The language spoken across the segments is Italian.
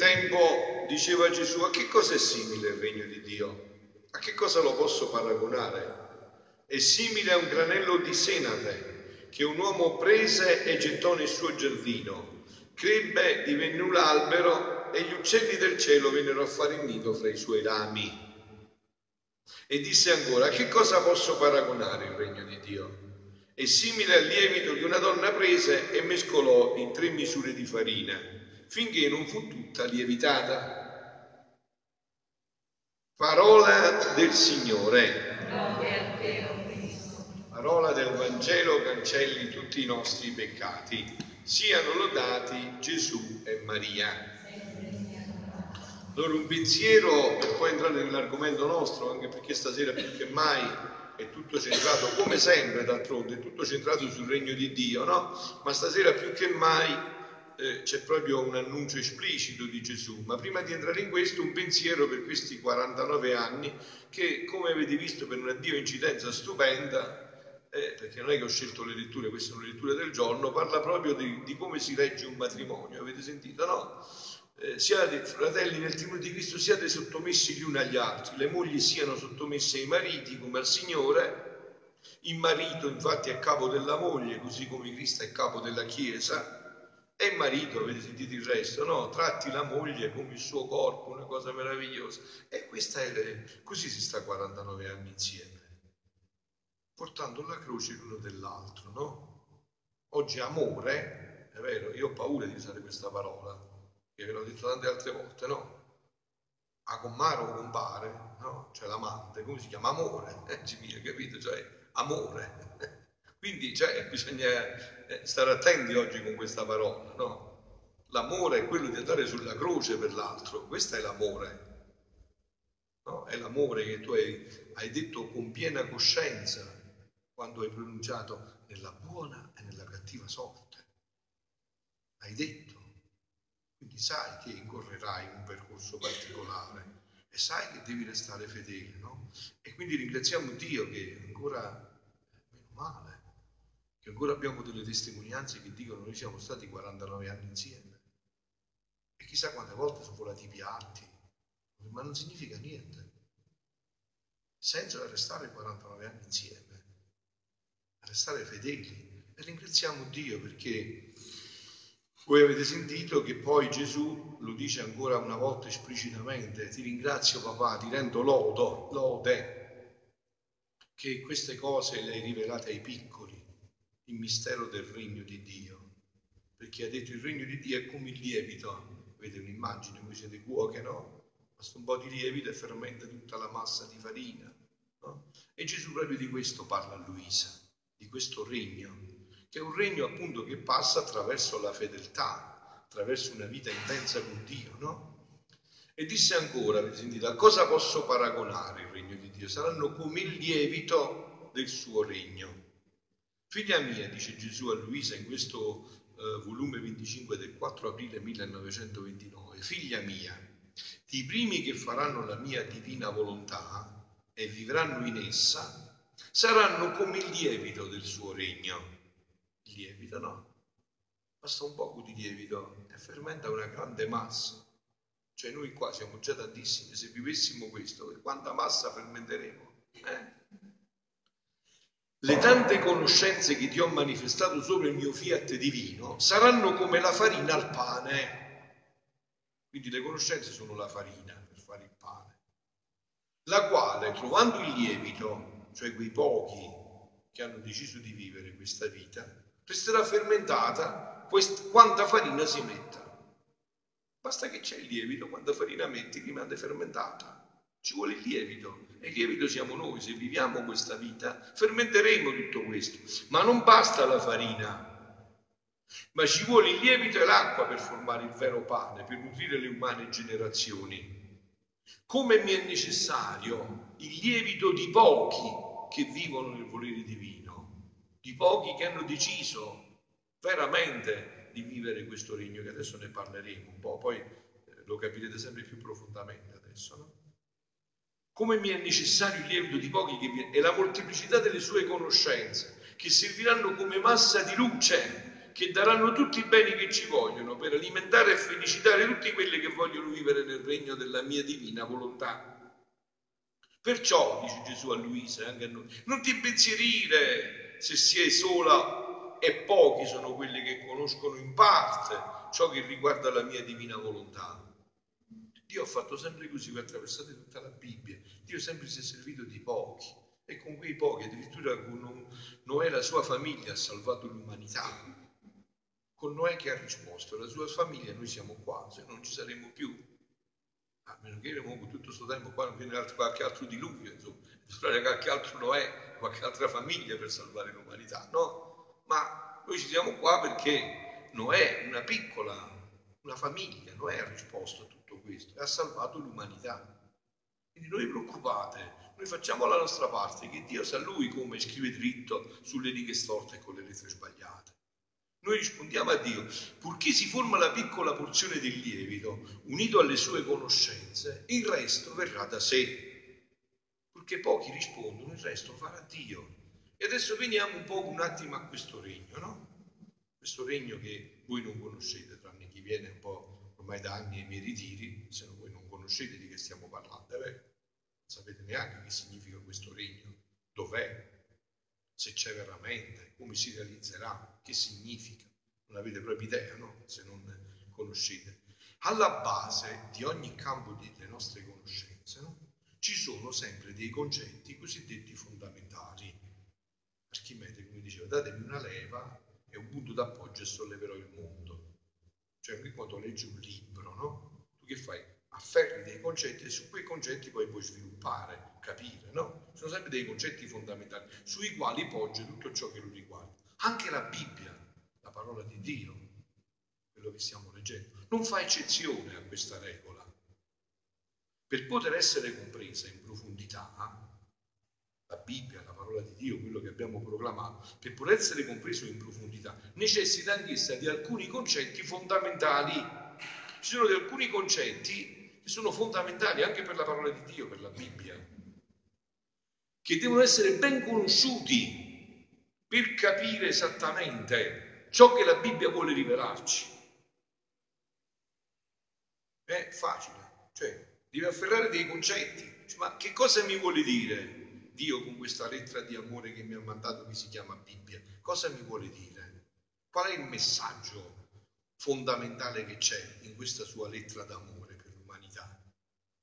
tempo diceva Gesù, a che cosa è simile il regno di Dio? A che cosa lo posso paragonare? È simile a un granello di senape che un uomo prese e gettò nel suo giardino. Crebbe, divenne un albero e gli uccelli del cielo vennero a fare il nido fra i suoi rami. E disse ancora, a che cosa posso paragonare il regno di Dio? È simile al lievito che una donna prese e mescolò in tre misure di farina, finché non fu tutta lievitata. Parola del Signore. Parola del Vangelo cancelli tutti i nostri peccati. Siano lodati Gesù e Maria. Allora un pensiero per poi entrare nell'argomento nostro, anche perché stasera più che mai è tutto centrato, come sempre d'altronde, è tutto centrato sul regno di Dio, no? Ma stasera più che mai eh, c'è proprio un annuncio esplicito di Gesù. Ma prima di entrare in questo, un pensiero per questi 49 anni che, come avete visto, per una Dio incidenza stupenda, eh, perché non è che ho scelto le letture, queste sono le letture del giorno, parla proprio di, di come si regge un matrimonio, avete sentito, no? eh, siate fratelli nel timore di Cristo, siate sottomessi gli uni agli altri, le mogli siano sottomesse ai mariti come al Signore, il marito infatti è capo della moglie, così come Cristo è capo della Chiesa, e il marito, avete sentito il resto, no? Tratti la moglie come il suo corpo, una cosa meravigliosa. E questa è, così si sta 49 anni insieme, portando la croce l'uno dell'altro, no? Oggi amore, è vero, io ho paura di usare questa parola, che ve l'ho detto tante altre volte, no? A compare o compare, no? Cioè l'amante, come si chiama? Amore, eh, mia, capito? Cioè, amore. Quindi cioè, bisogna eh, stare attenti oggi con questa parola, no? L'amore è quello di andare sulla croce per l'altro, questo è l'amore. No? È l'amore che tu hai, hai detto con piena coscienza quando hai pronunciato nella buona e nella cattiva sorte. Hai detto quindi sai che incorrerai in un percorso particolare e sai che devi restare fedele, no? E quindi ringraziamo Dio che ancora, meno male, che ancora abbiamo delle testimonianze che dicono noi siamo stati 49 anni insieme. E chissà quante volte sono volati piatti, ma non significa niente. Senza restare 49 anni insieme, restare fedeli. E ringraziamo Dio perché voi avete sentito che poi Gesù lo dice ancora una volta esplicitamente, ti ringrazio papà, ti rendo lodo, lode, che queste cose le hai rivelate ai piccoli, il mistero del regno di Dio. Perché ha detto il regno di Dio è come il lievito, vedete un'immagine, voi siete cuoche, no? Basta un po' di lievito e fermenta tutta la massa di farina. No? E Gesù proprio di questo parla a Luisa, di questo regno che è un regno appunto che passa attraverso la fedeltà, attraverso una vita intensa con Dio, no? E disse ancora, avete sentito, a cosa posso paragonare il regno di Dio? Saranno come il lievito del suo regno. Figlia mia, dice Gesù a Luisa in questo eh, volume 25 del 4 aprile 1929, figlia mia, i primi che faranno la mia divina volontà e vivranno in essa saranno come il lievito del suo regno il lievito, no? Basta un poco di lievito e fermenta una grande massa. Cioè noi qua siamo già tantissimi, se vivessimo questo, quanta massa fermenteremo? Eh? Le tante conoscenze che ti ho manifestato sopra il mio fiat divino saranno come la farina al pane. Quindi le conoscenze sono la farina per fare il pane, la quale trovando il lievito, cioè quei pochi che hanno deciso di vivere questa vita, resterà fermentata quanta farina si metta. Basta che c'è il lievito, quanta farina metti rimane fermentata. Ci vuole il lievito e il lievito siamo noi, se viviamo questa vita fermenteremo tutto questo, ma non basta la farina, ma ci vuole il lievito e l'acqua per formare il vero pane, per nutrire le umane generazioni. Come mi è necessario il lievito di pochi che vivono nel volere divino di pochi che hanno deciso veramente di vivere questo regno, che adesso ne parleremo un po', poi eh, lo capirete sempre più profondamente adesso. No? Come mi è necessario il lievito di pochi che viene, e la molteplicità delle sue conoscenze, che serviranno come massa di luce, che daranno tutti i beni che ci vogliono per alimentare e felicitare tutti quelli che vogliono vivere nel regno della mia divina volontà. Perciò, dice Gesù a Luisa e anche a noi, non ti impensierire se è sola e pochi sono quelli che conoscono in parte ciò che riguarda la mia divina volontà. Dio ha fatto sempre così, voi attraversate tutta la Bibbia, Dio sempre si è servito di pochi e con quei pochi, addirittura con Noè la sua famiglia ha salvato l'umanità. Con Noè che ha risposto, la sua famiglia, noi siamo qua, se non ci saremo più. A meno che comunque tutto questo tempo qua non viene qualche altro diluvio, insomma, bisogna qualche altro Noè, qualche altra famiglia per salvare l'umanità, no? Ma noi ci siamo qua perché Noè, una piccola, una famiglia, Noè ha risposto a tutto questo e ha salvato l'umanità. Quindi non vi preoccupate, noi facciamo la nostra parte, che Dio sa Lui come scrive dritto sulle righe storte e con le lettere sbagliate. Noi rispondiamo a Dio, purché si forma la piccola porzione del lievito, unito alle sue conoscenze, il resto verrà da sé. Purché pochi rispondono, il resto farà Dio. E adesso veniamo un po' un attimo a questo regno, no? Questo regno che voi non conoscete, tranne chi viene un po' ormai da anni ai miei ritiri, se voi non conoscete di che stiamo parlando, eh? non sapete neanche che significa questo regno, dov'è, se c'è veramente, come si realizzerà, che significa. Non avete proprio idea, no? Se non conoscete. Alla base di ogni campo delle nostre conoscenze, no? Ci sono sempre dei concetti cosiddetti fondamentali. Archimede, come diceva, datemi una leva e un punto d'appoggio e solleverò il mondo. Cioè, qui quando leggi un libro, no? Tu che fai? Afferri dei concetti e su quei concetti poi puoi sviluppare, capire, no? Sono sempre dei concetti fondamentali sui quali poggia tutto ciò che lo riguarda. Anche la Bibbia, la parola di Dio, quello che stiamo leggendo, non fa eccezione a questa regola. Per poter essere compresa in profondità, la Bibbia, la parola di Dio, quello che abbiamo proclamato, per poter essere compreso in profondità, necessita anch'essa di alcuni concetti fondamentali. Ci sono alcuni concetti che sono fondamentali anche per la parola di Dio, per la Bibbia, che devono essere ben conosciuti per capire esattamente ciò che la Bibbia vuole rivelarci. È facile, cioè devi afferrare dei concetti. Ma che cosa mi vuole dire? Dio con questa lettera di amore che mi ha mandato che si chiama Bibbia, cosa mi vuole dire? Qual è il messaggio fondamentale che c'è in questa sua lettera d'amore per l'umanità?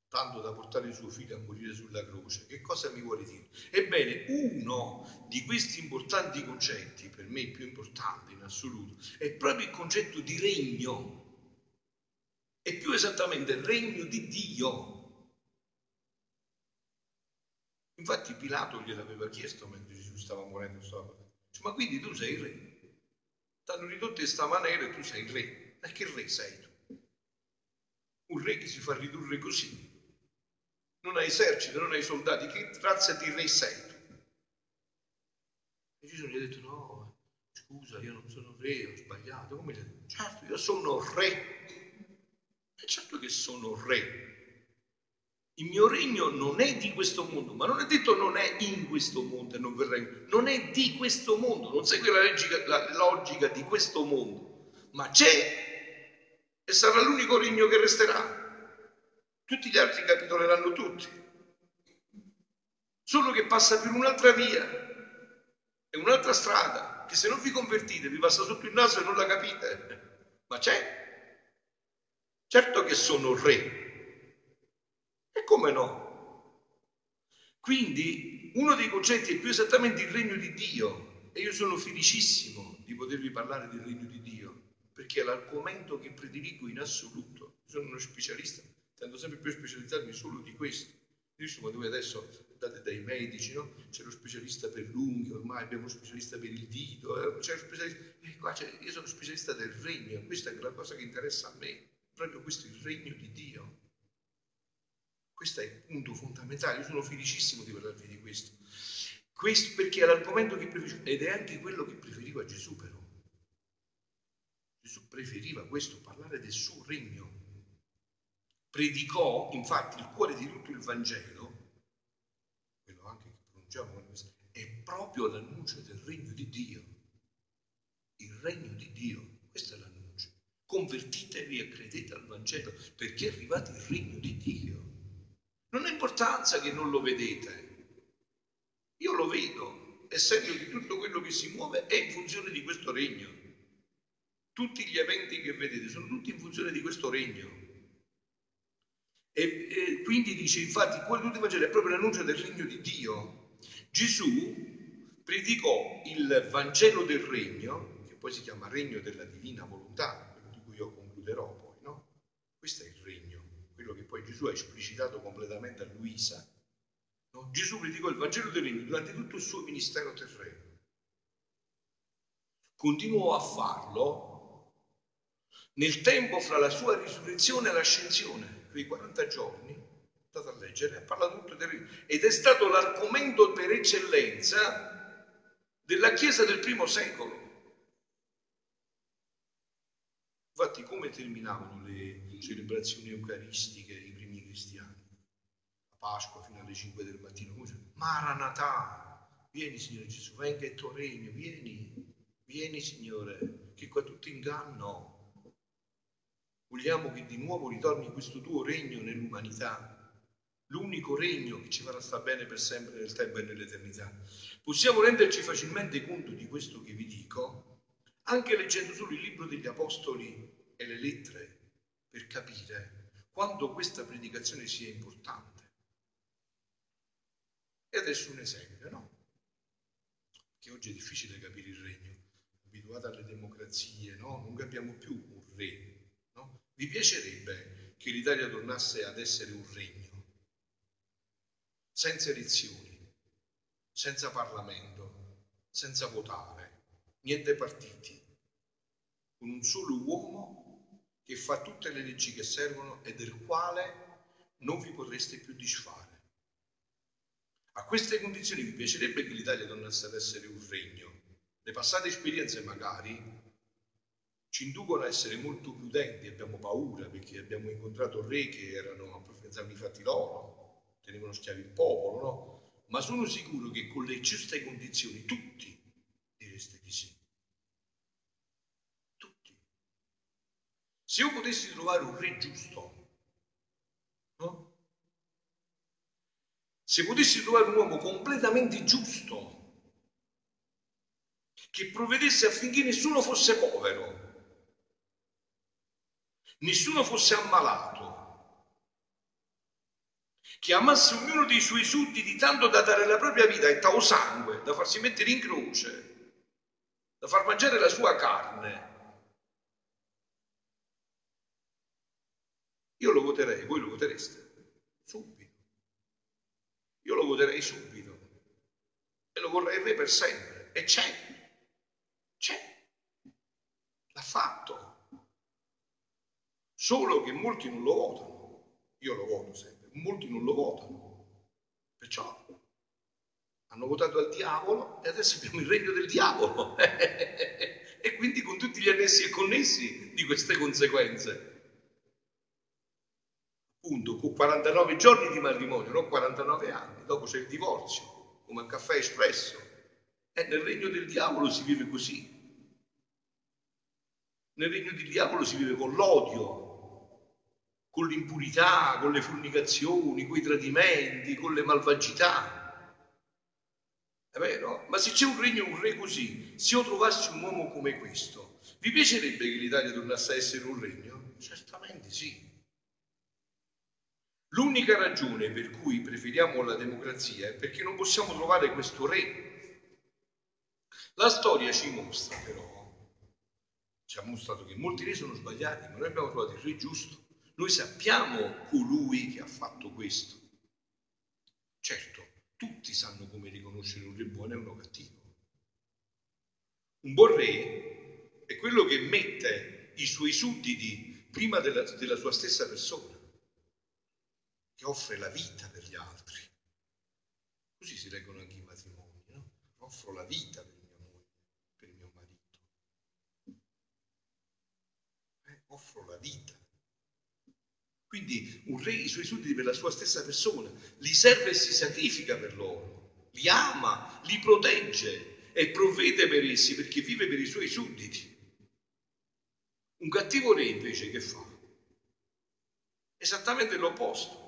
Tanto da portare suo figlio a morire sulla croce. Che cosa mi vuole dire? Ebbene, uno di questi importanti concetti, per me il più importante in assoluto, è proprio il concetto di regno. E più esattamente il regno di Dio Infatti Pilato gliel'aveva chiesto mentre Gesù stava morendo, Dice, ma quindi tu sei il re. T'hanno ridotto in questa maniera e tu sei il re. Ma che re sei tu? Un re che si fa ridurre così. Non hai esercito, non hai soldati. Che razza di re sei tu? E Gesù gli ha detto, no, scusa, io non sono re, ho sbagliato. Come gli ha detto? Certo, io sono re. E certo che sono re il mio regno non è di questo mondo, ma non è detto non è in questo mondo e non verrà in non è di questo mondo, non segue la logica, la logica di questo mondo, ma c'è e sarà l'unico regno che resterà. Tutti gli altri capitoleranno tutti, solo che passa per un'altra via e un'altra strada, che se non vi convertite vi passa sotto il naso e non la capite, ma c'è. Certo che sono re, come no? Quindi uno dei concetti è più esattamente il regno di Dio e io sono felicissimo di potervi parlare del regno di Dio perché è l'argomento che prediligo in assoluto. Sono uno specialista, tendo sempre più a specializzarmi solo di questo. Visto quando voi adesso andate dai medici, no? C'è lo specialista per l'unghia, ormai abbiamo lo specialista per il dito, eh? c'è lo specialista... Eh, qua io sono specialista del regno, questa è la cosa che interessa a me, proprio questo è il regno di Dio. Questo è il punto fondamentale, io sono felicissimo di parlarvi di questo. questo perché è l'argomento che preferivo, ed è anche quello che preferiva Gesù però. Gesù preferiva questo, parlare del suo regno. Predicò, infatti, il cuore di tutto il Vangelo leggiamo, è proprio l'annuncio del regno di Dio. Il regno di Dio, questo è l'annuncio. Convertitevi e credete al Vangelo perché è arrivato il regno di Dio. Non ha importanza che non lo vedete. Io lo vedo, essendo che tutto quello che si muove è in funzione di questo regno. Tutti gli eventi che vedete sono tutti in funzione di questo regno. E, e quindi dice, infatti, quello di Vangelo è proprio l'annuncio del regno di Dio. Gesù predicò il Vangelo del regno, che poi si chiama regno della divina volontà, di cui io concluderò poi, no? Questo è il regno, poi Gesù ha esplicitato completamente a Luisa. No? Gesù predicò il Vangelo del regno durante tutto il suo ministero terreno. Continuò a farlo nel tempo fra la sua risurrezione e l'ascensione, quei 40 giorni, andate a leggere, ha parlato tutto del ed è stato l'argomento per eccellenza della Chiesa del primo secolo. Infatti come terminavano le celebrazioni eucaristiche i primi cristiani? A Pasqua fino alle 5 del mattino, come Maranatà, vieni Signore Gesù, venga il tuo regno, vieni, vieni Signore, che qua tutto inganno, Vogliamo che di nuovo ritorni questo tuo regno nell'umanità, l'unico regno che ci farà stare bene per sempre nel tempo e nell'eternità. Possiamo renderci facilmente conto di questo che vi dico, anche leggendo solo il libro degli Apostoli e le lettere, per capire quanto questa predicazione sia importante. E adesso un esempio, no? Che oggi è difficile capire il regno, abituati alle democrazie, no? Non capiamo più un re, vi piacerebbe che l'Italia tornasse ad essere un regno, senza elezioni, senza Parlamento, senza votare, niente partiti, con un solo uomo che fa tutte le leggi che servono e del quale non vi potreste più disfare. A queste condizioni vi piacerebbe che l'Italia tornasse ad essere un regno. Le passate esperienze magari ci inducono a essere molto prudenti, abbiamo paura perché abbiamo incontrato re che erano, pensavano i fatti loro, tenevano schiavi il popolo, no? Ma sono sicuro che con le giuste condizioni tutti direste di sì. Tutti. Se io potessi trovare un re giusto, no? Se potessi trovare un uomo completamente giusto, che provvedesse affinché nessuno fosse povero, nessuno fosse ammalato, che amasse ognuno dei suoi sudditi tanto da dare la propria vita e tao sangue, da farsi mettere in croce, da far mangiare la sua carne. Io lo voterei, voi lo votereste? Subito. Io lo voterei subito. E lo vorrei re per sempre. E c'è. C'è. L'ha fatto. Solo che molti non lo votano. Io lo voto sempre, molti non lo votano. Perciò hanno votato al diavolo e adesso abbiamo il regno del diavolo. e quindi con tutti gli annessi e connessi di queste conseguenze. Appunto, con 49 giorni di matrimonio, non 49 anni, dopo c'è il divorzio, come al caffè espresso. E nel regno del diavolo si vive così. Nel regno del diavolo si vive con l'odio, con l'impurità, con le fornicazioni, con i tradimenti, con le malvagità. È vero? Ma se c'è un regno, un re così, se io trovassi un uomo come questo, vi piacerebbe che l'Italia tornasse a essere un regno? Certamente sì. L'unica ragione per cui preferiamo la democrazia è perché non possiamo trovare questo re. La storia ci mostra però, ci ha mostrato che molti re sono sbagliati, ma noi abbiamo trovato il re giusto. Noi sappiamo colui che ha fatto questo. Certo, tutti sanno come riconoscere un re buono e uno cattivo. Un buon re è quello che mette i suoi sudditi prima della, della sua stessa persona, che offre la vita per gli altri. Così si leggono anche i matrimoni, no? Offro la vita per mia moglie, per mio marito. Eh? Offro la vita. Quindi un re i suoi sudditi per la sua stessa persona, li serve e si sacrifica per loro, li ama, li protegge e provvede per essi perché vive per i suoi sudditi. Un cattivo re invece che fa? Esattamente l'opposto.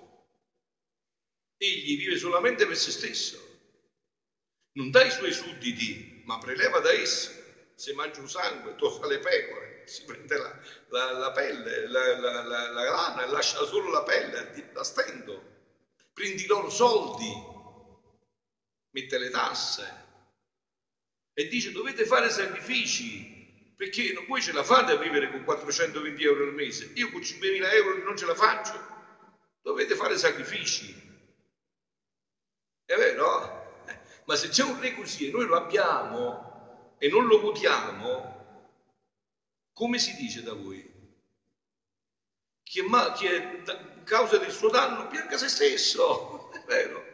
Egli vive solamente per se stesso, non dà i suoi sudditi, ma preleva da essi. Se mangia un sangue, tocca le pecore, si prende la, la, la pelle, la, la, lana e lascia solo la pelle da stendo. Prendi loro soldi, mette le tasse e dice dovete fare sacrifici perché voi ce la fate a vivere con 420 euro al mese, io con 5.000 euro non ce la faccio, dovete fare sacrifici. È vero? Ma se c'è un re così e noi lo abbiamo e non lo votiamo, come si dice da voi? Chi è, ma, chi è causa del suo danno pianga se stesso, è vero?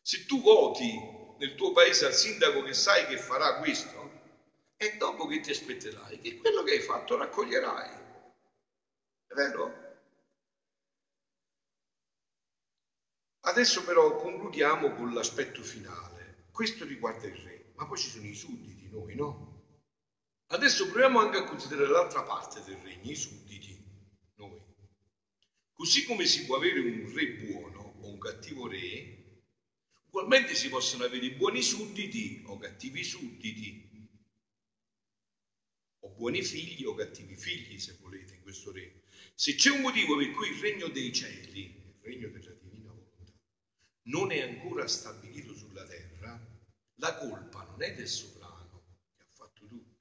Se tu voti nel tuo paese al sindaco che sai che farà questo, e dopo che ti aspetterai? Che quello che hai fatto raccoglierai. È vero? Adesso però concludiamo con l'aspetto finale. Questo riguarda il re, ma poi ci sono i sudditi, noi no? Adesso proviamo anche a considerare l'altra parte del regno, i sudditi, noi. Così come si può avere un re buono o un cattivo re, Ugualmente si possono avere buoni sudditi o cattivi sudditi, o buoni figli o cattivi figli, se volete, in questo regno. Se c'è un motivo per cui il regno dei cieli, il regno della divina volontà, non è ancora stabilito sulla terra, la colpa non è del sovrano che ha fatto tutto,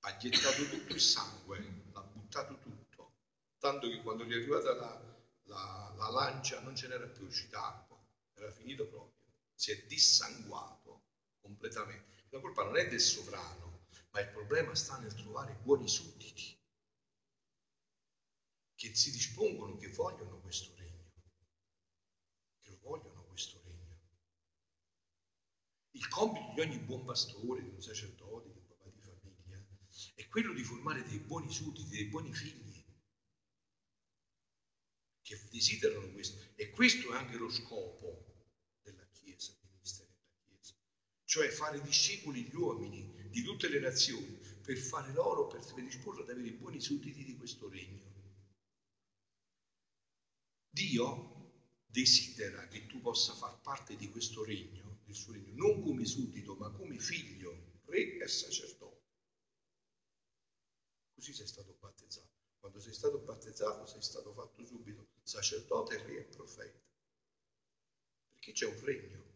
ha gettato tutto il sangue, l'ha buttato tutto, tanto che quando gli è arrivata la, la, la lancia non ce n'era più uscita acqua, era finito proprio si è dissanguato completamente. La colpa non è del sovrano, ma il problema sta nel trovare buoni sudditi che si dispongono, che vogliono questo regno, che lo vogliono questo regno. Il compito di ogni buon pastore, di un sacerdote, di un papà di famiglia, è quello di formare dei buoni sudditi, dei buoni figli che desiderano questo. E questo è anche lo scopo cioè fare discepoli gli uomini di tutte le nazioni, per fare loro, per disporre ad avere i buoni sudditi di questo regno. Dio desidera che tu possa far parte di questo regno, del suo regno, non come suddito, ma come figlio, re e sacerdote. Così sei stato battezzato. Quando sei stato battezzato sei stato fatto subito sacerdote, re e profeta. Perché c'è un regno.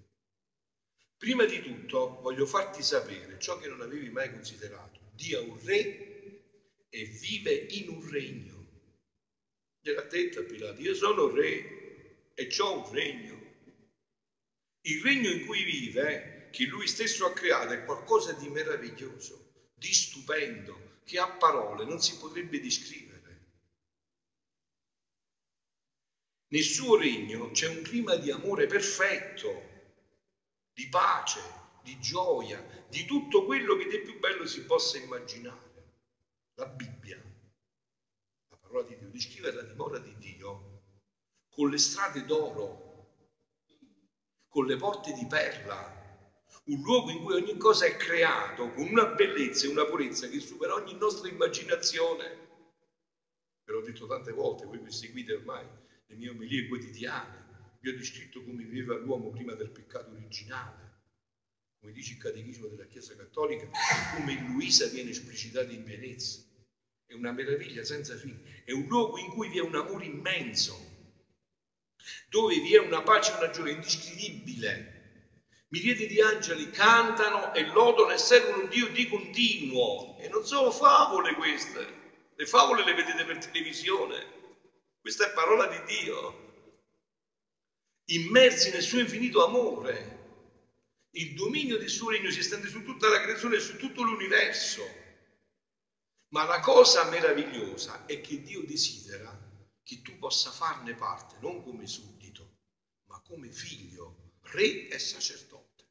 Prima di tutto voglio farti sapere ciò che non avevi mai considerato. Dio è un re e vive in un regno. Gliel'ha detto a Pilato, io sono re e ho un regno. Il regno in cui vive, che lui stesso ha creato, è qualcosa di meraviglioso, di stupendo, che a parole non si potrebbe descrivere. Nel suo regno c'è un clima di amore perfetto, di pace, di gioia, di tutto quello che di più bello si possa immaginare. La Bibbia, la parola di Dio, descrive la dimora di Dio con le strade d'oro, con le porte di perla, un luogo in cui ogni cosa è creato con una bellezza e una purezza che supera ogni nostra immaginazione. Ve l'ho detto tante volte, voi mi seguite ormai le mie omelie quotidiane. Vi ho descritto come viveva l'uomo prima del peccato originale, come dice il Catechismo della Chiesa Cattolica, come in Luisa viene esplicitato in Venezia. È una meraviglia senza fine, è un luogo in cui vi è un amore immenso, dove vi è una pace e una gioia indescrivibile. Miliardi di angeli cantano e lodano e servono Dio di continuo. E non sono favole queste. Le favole le vedete per televisione. Questa è parola di Dio immersi nel suo infinito amore. Il dominio del suo regno si estende su tutta la creazione e su tutto l'universo. Ma la cosa meravigliosa è che Dio desidera che tu possa farne parte, non come suddito, ma come figlio, re e sacerdote.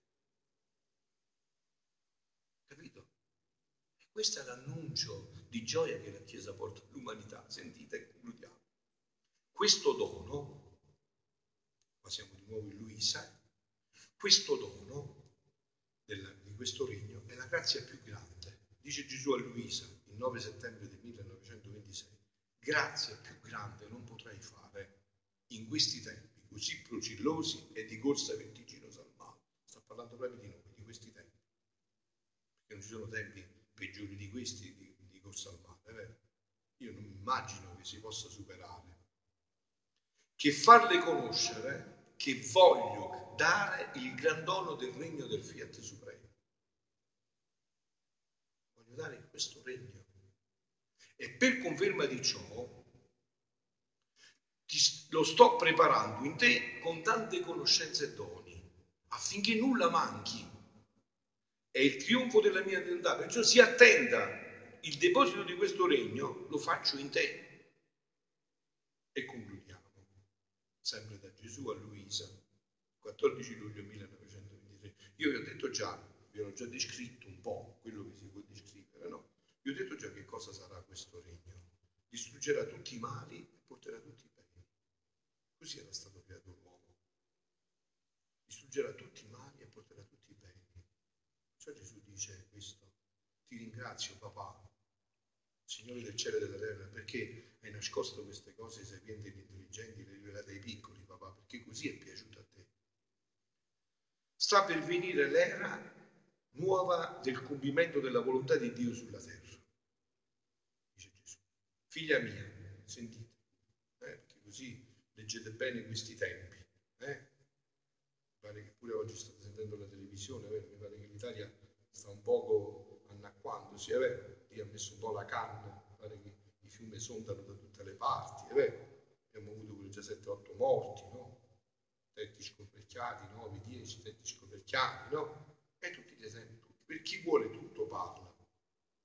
Capito? E questo è l'annuncio di gioia che la Chiesa porta all'umanità. Sentite e concludiamo. Questo dono siamo di nuovo in Luisa, questo dono della, di questo regno è la grazia più grande. Dice Gesù a Luisa il 9 settembre del 1926, grazia più grande non potrei fare in questi tempi così procillosi e di corsa vertiginosa al male. Sta parlando proprio di noi, di questi tempi. Perché non ci sono tempi peggiori di questi di, di corsa al male, vero? Io non immagino che si possa superare. Che farle conoscere che voglio dare il gran dono del regno del Fiat Supremo. Voglio dare questo regno. E per conferma di ciò, ti, lo sto preparando in te con tante conoscenze e doni, affinché nulla manchi. È il trionfo della mia identità, perciò si attenda, il deposito di questo regno lo faccio in te. E concludiamo, sempre da Gesù a Luisa, 14 luglio 1923. Io vi ho detto già, vi ho già descritto un po' quello che si può descrivere, no? Vi ho detto già che cosa sarà questo regno. Distruggerà tutti i mali e porterà tutti i beni. Così era stato creato l'uomo. Distruggerà tutti i mali e porterà tutti i beni. Cioè Gesù dice questo. Ti ringrazio papà, Signore del cielo e della terra, perché hai nascosto queste cose sapienti e intelligenti, le rivelate ai piccoli, papà, perché così è piaciuto a te. Sta per venire l'era nuova del compimento della volontà di Dio sulla terra. Dice Gesù. Figlia mia, sentite, eh, perché così leggete bene questi tempi. Eh? Mi pare che pure oggi state sentendo la televisione, vero? mi pare che l'Italia sta un poco annacquandosi, è vero? Dio ha messo un po' la canna, mi pare che i fiumi sondano da tutte le parti, è vero? Abbiamo avuto pure già 7-8 morti, no? Tetti scoperchiati, 9, 10 tetti scoperchiati, no? E tutti per chi vuole tutto parla,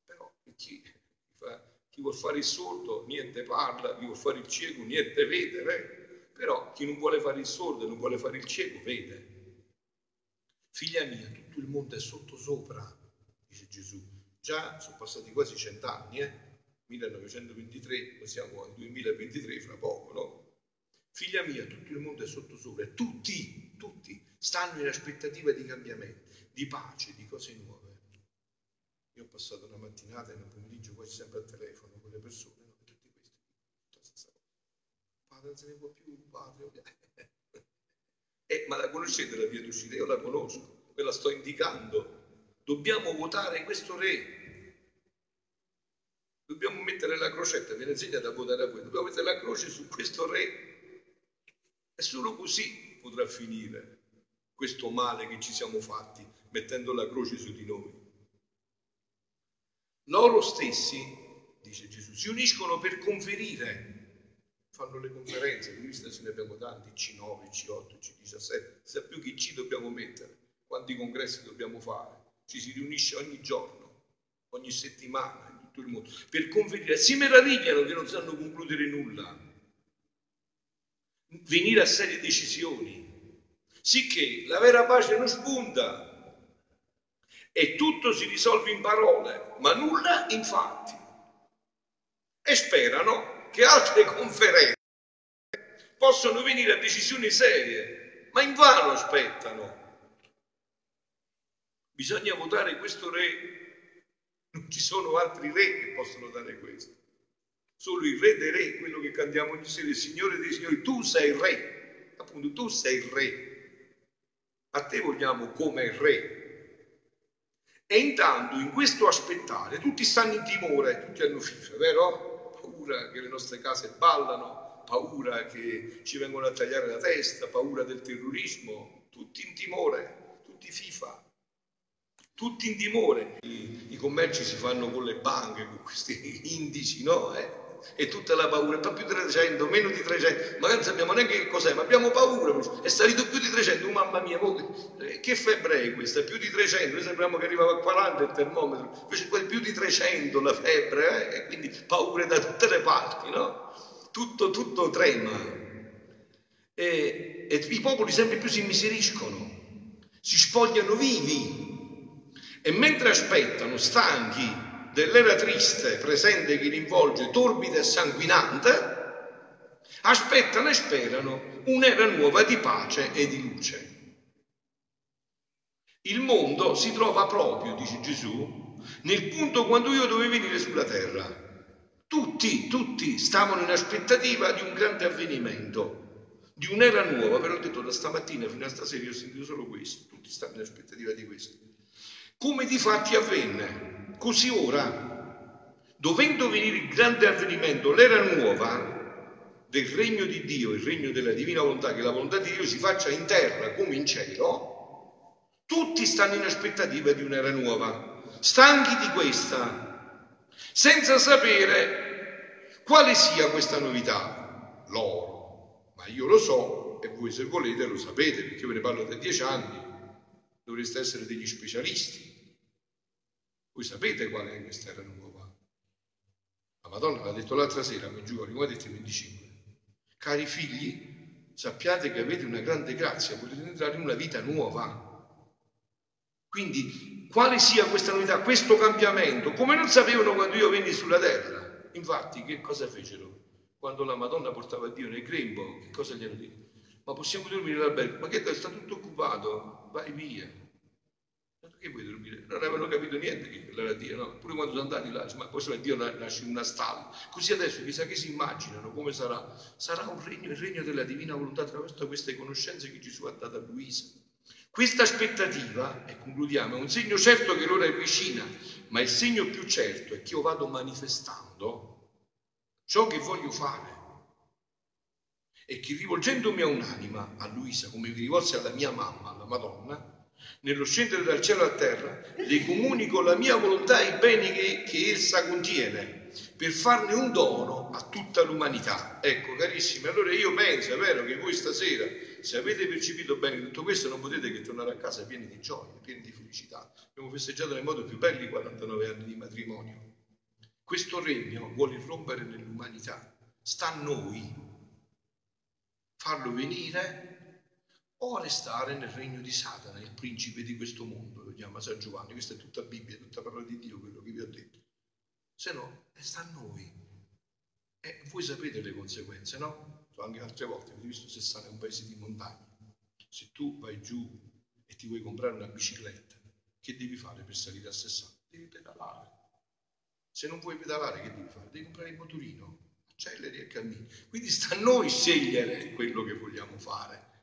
però per chi, fa, chi vuole fare il sordo niente parla, chi vuole fare il cieco niente vede, eh? però chi non vuole fare il sordo e non vuole fare il cieco vede. Figlia mia, tutto il mondo è sotto sopra, dice Gesù. Già sono passati quasi cent'anni, eh? 1923, noi siamo al 2023 fra poco, no? Figlia mia, tutto il mondo è sotto sopra e tutti, tutti stanno in aspettativa di cambiamenti di pace, di cose nuove. Io ho passato una mattinata e un pomeriggio quasi sempre al telefono con le persone, no? tutti questi, tutta stessa cosa. Padre non se ne può più, padre. eh, ma la conoscete la via d'uscita? Io la conosco, ve la sto indicando. Dobbiamo votare questo re. Dobbiamo mettere la crocetta, viene insegnata a votare a voi, dobbiamo mettere la croce su questo re. E solo così potrà finire questo male che ci siamo fatti mettendo la croce su di noi. Loro stessi, dice Gesù, si uniscono per conferire, fanno le conferenze, quindi ce ne abbiamo tanti, C9, C8, C17, sa più che ci dobbiamo mettere, quanti congressi dobbiamo fare, ci si riunisce ogni giorno, ogni settimana in tutto il mondo, per conferire, si meravigliano che non sanno concludere nulla, venire a serie decisioni, sicché la vera pace non spunta e tutto si risolve in parole, ma nulla in fatti. E sperano che altre conferenze possano venire a decisioni serie, ma invano aspettano. Bisogna votare questo re, non ci sono altri re che possono dare questo. Solo il re dei re, quello che cantiamo ogni sera, il Signore dei Signori, tu sei il re, appunto tu sei il re. A te vogliamo come re. E intanto in questo aspettare tutti stanno in timore, tutti hanno fifa, vero? Paura che le nostre case ballano, paura che ci vengono a tagliare la testa, paura del terrorismo, tutti in timore, tutti FIFA, tutti in timore. I, i commerci si fanno con le banche, con questi indici, no? Eh? E tutta la paura, fa più di 300, meno di 300, ma non sappiamo neanche che cos'è, ma abbiamo paura, è salito più di 300, oh, mamma mia, eh, che febbre è questa? Più di 300, noi sappiamo che arrivava a 40 il termometro, invece poi più di 300 la febbre, eh? e quindi paure da tutte le parti, no? Tutto, tutto trema. E, e i popoli sempre più si immiseriscono, si spogliano vivi, e mentre aspettano, stanchi, dell'era triste presente che li involge torbida e sanguinante, aspettano e sperano un'era nuova di pace e di luce. il mondo si trova proprio, dice Gesù, nel punto quando io dovevo venire sulla terra. Tutti, tutti stavano in aspettativa di un grande avvenimento, di un'era nuova, però ho detto da stamattina fino a stasera io ho sentito solo questo, tutti stavano in aspettativa di questo. Come di fatti avvenne, così ora, dovendo venire il grande avvenimento, l'era nuova del regno di Dio, il regno della divina volontà, che la volontà di Dio si faccia in terra come in cielo, tutti stanno in aspettativa di un'era nuova, stanchi di questa, senza sapere quale sia questa novità. Loro, ma io lo so e voi se volete lo sapete, perché io ve ne parlo da dieci anni, dovreste essere degli specialisti. Voi sapete qual è questa era nuova. La Madonna l'ha detto l'altra sera, mi giuro, il 25. Cari figli, sappiate che avete una grande grazia, potete entrare in una vita nuova. Quindi, quale sia questa novità, questo cambiamento, come non sapevano quando io venni sulla terra. Infatti, che cosa fecero? Quando la Madonna portava Dio nel grembo, che cosa gli hanno detto? Ma possiamo dormire all'albergo? Ma che sta tutto occupato? Vai via. Ma perché vuoi dormire? Non avevano capito niente che era Dio, no? Pure quando sono andati là, ma poi se Dio nasce in una stalla. Così adesso chissà che si immaginano come sarà. Sarà un regno, il regno della divina volontà attraverso queste conoscenze che Gesù ha dato a Luisa. Questa aspettativa, e concludiamo, è un segno certo che l'ora è vicina, ma il segno più certo è che io vado manifestando ciò che voglio fare. E che rivolgendomi a un'anima, a Luisa, come mi rivolse alla mia mamma, alla Madonna, nello scendere dal cielo a terra, le comunico la mia volontà e i beni che, che essa contiene, per farne un dono a tutta l'umanità. Ecco, carissimi, allora io penso, è vero, che voi stasera se avete percepito bene tutto questo non potete che tornare a casa pieni di gioia, pieni di felicità. Abbiamo festeggiato nel modo più bello i 49 anni di matrimonio. Questo regno vuole irrompere nell'umanità. Sta a noi farlo venire o restare nel regno di Satana, il principe di questo mondo, lo chiama San Giovanni. Questa è tutta Bibbia, tutta parola di Dio, quello che vi ho detto. Se no, sta a noi. E voi sapete le conseguenze, no? anche altre volte, avete visto Sessana è un paese di montagna. Se tu vai giù e ti vuoi comprare una bicicletta, che devi fare per salire a Sessana? Devi pedalare. Se non vuoi pedalare, che devi fare? Devi comprare il motorino, acceleri e cammini. Quindi sta a noi scegliere quello che vogliamo fare.